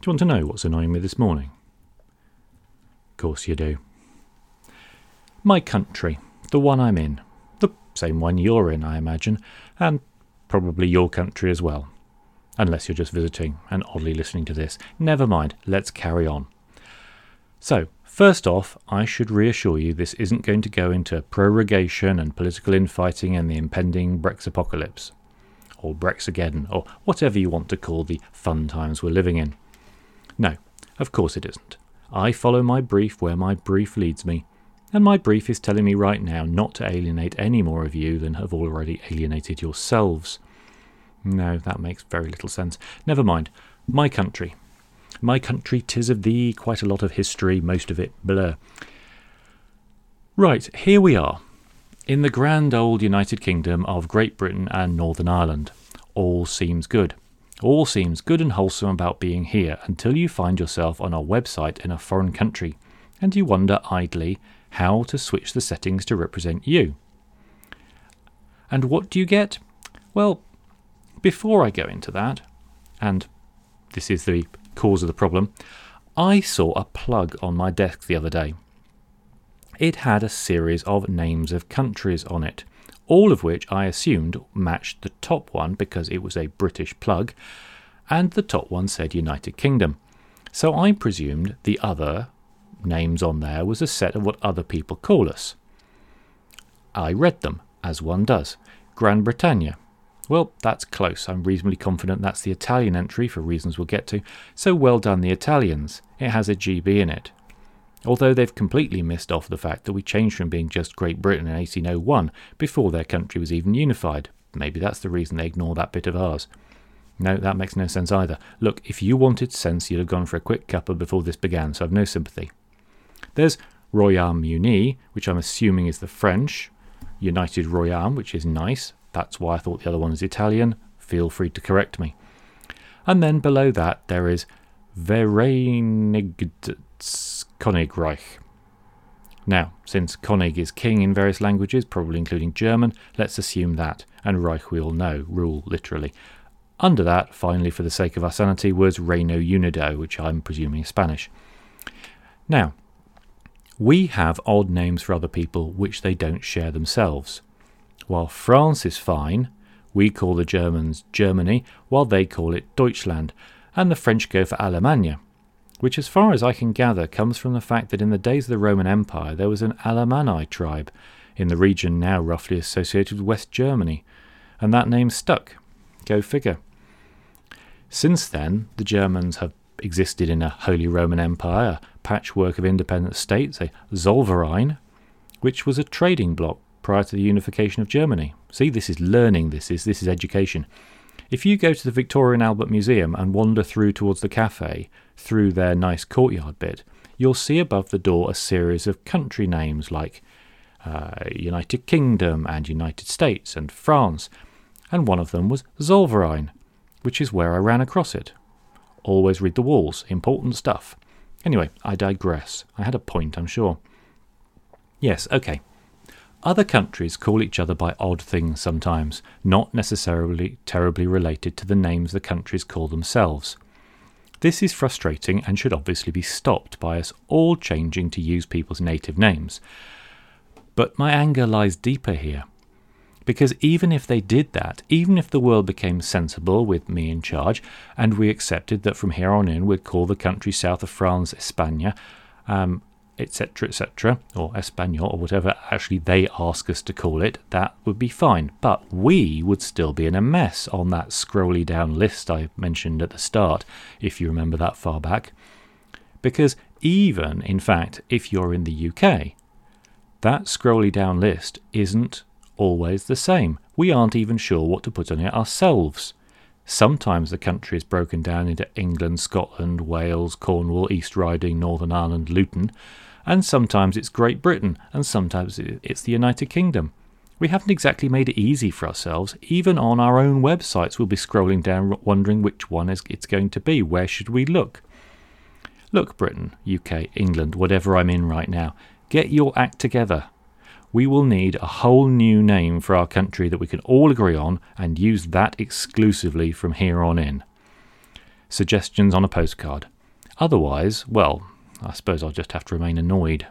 Do you want to know what's annoying me this morning? Of course you do. My country, the one I'm in, the same one you're in, I imagine, and probably your country as well. Unless you're just visiting and oddly listening to this. Never mind, let's carry on. So, first off, I should reassure you this isn't going to go into prorogation and political infighting and the impending Brexit apocalypse, or Brexageddon, or whatever you want to call the fun times we're living in. No, of course it isn't. I follow my brief where my brief leads me, and my brief is telling me right now not to alienate any more of you than have already alienated yourselves. No, that makes very little sense. Never mind. My country. My country, tis of thee, quite a lot of history, most of it blur. Right, here we are, in the grand old United Kingdom of Great Britain and Northern Ireland. All seems good. All seems good and wholesome about being here until you find yourself on a website in a foreign country and you wonder idly how to switch the settings to represent you. And what do you get? Well, before I go into that, and this is the cause of the problem, I saw a plug on my desk the other day. It had a series of names of countries on it all of which I assumed matched the top one because it was a British plug, and the top one said United Kingdom. So I presumed the other names on there was a set of what other people call us. I read them, as one does. Gran Britannia. Well, that's close. I'm reasonably confident that's the Italian entry for reasons we'll get to. So well done, the Italians. It has a GB in it although they've completely missed off the fact that we changed from being just Great Britain in 1801 before their country was even unified. Maybe that's the reason they ignore that bit of ours. No, that makes no sense either. Look, if you wanted sense, you'd have gone for a quick cuppa before this began, so I've no sympathy. There's Royaume-Uni, which I'm assuming is the French, United Royaume, which is nice. That's why I thought the other one was Italian. Feel free to correct me. And then below that, there is Vereinigtes Königreich. Now, since König is king in various languages, probably including German, let's assume that, and Reich we all know, rule literally. Under that, finally, for the sake of our sanity, was Reino Unido, which I'm presuming is Spanish. Now, we have odd names for other people which they don't share themselves. While France is fine, we call the Germans Germany, while they call it Deutschland, and the French go for Allemagne which, as far as I can gather, comes from the fact that in the days of the Roman Empire there was an Alemanni tribe in the region now roughly associated with West Germany, and that name stuck. Go figure. Since then, the Germans have existed in a Holy Roman Empire, a patchwork of independent states, a Zollverein, which was a trading bloc prior to the unification of Germany. See, this is learning, this is this is education. If you go to the Victoria and Albert Museum and wander through towards the cafe, through their nice courtyard bit, you'll see above the door a series of country names like uh, United Kingdom and United States and France, and one of them was Zollverein, which is where I ran across it. Always read the walls, important stuff. Anyway, I digress. I had a point, I'm sure. Yes, okay. Other countries call each other by odd things sometimes, not necessarily terribly related to the names the countries call themselves. This is frustrating and should obviously be stopped by us all changing to use people's native names. But my anger lies deeper here. Because even if they did that, even if the world became sensible with me in charge, and we accepted that from here on in we'd call the country south of France España, um, etc., etc., or Espanol, or whatever actually they ask us to call it, that would be fine. But we would still be in a mess on that scrolly down list I mentioned at the start, if you remember that far back. Because even, in fact, if you're in the UK, that scrolly down list isn't always the same. We aren't even sure what to put on it ourselves. Sometimes the country is broken down into England, Scotland, Wales, Cornwall, East Riding, Northern Ireland, Luton, and sometimes it's Great Britain, and sometimes it's the United Kingdom. We haven't exactly made it easy for ourselves. Even on our own websites, we'll be scrolling down wondering which one it's going to be. Where should we look? Look, Britain, UK, England, whatever I'm in right now, get your act together. We will need a whole new name for our country that we can all agree on and use that exclusively from here on in. suggestions on a postcard. Otherwise, well, I suppose I'll just have to remain annoyed.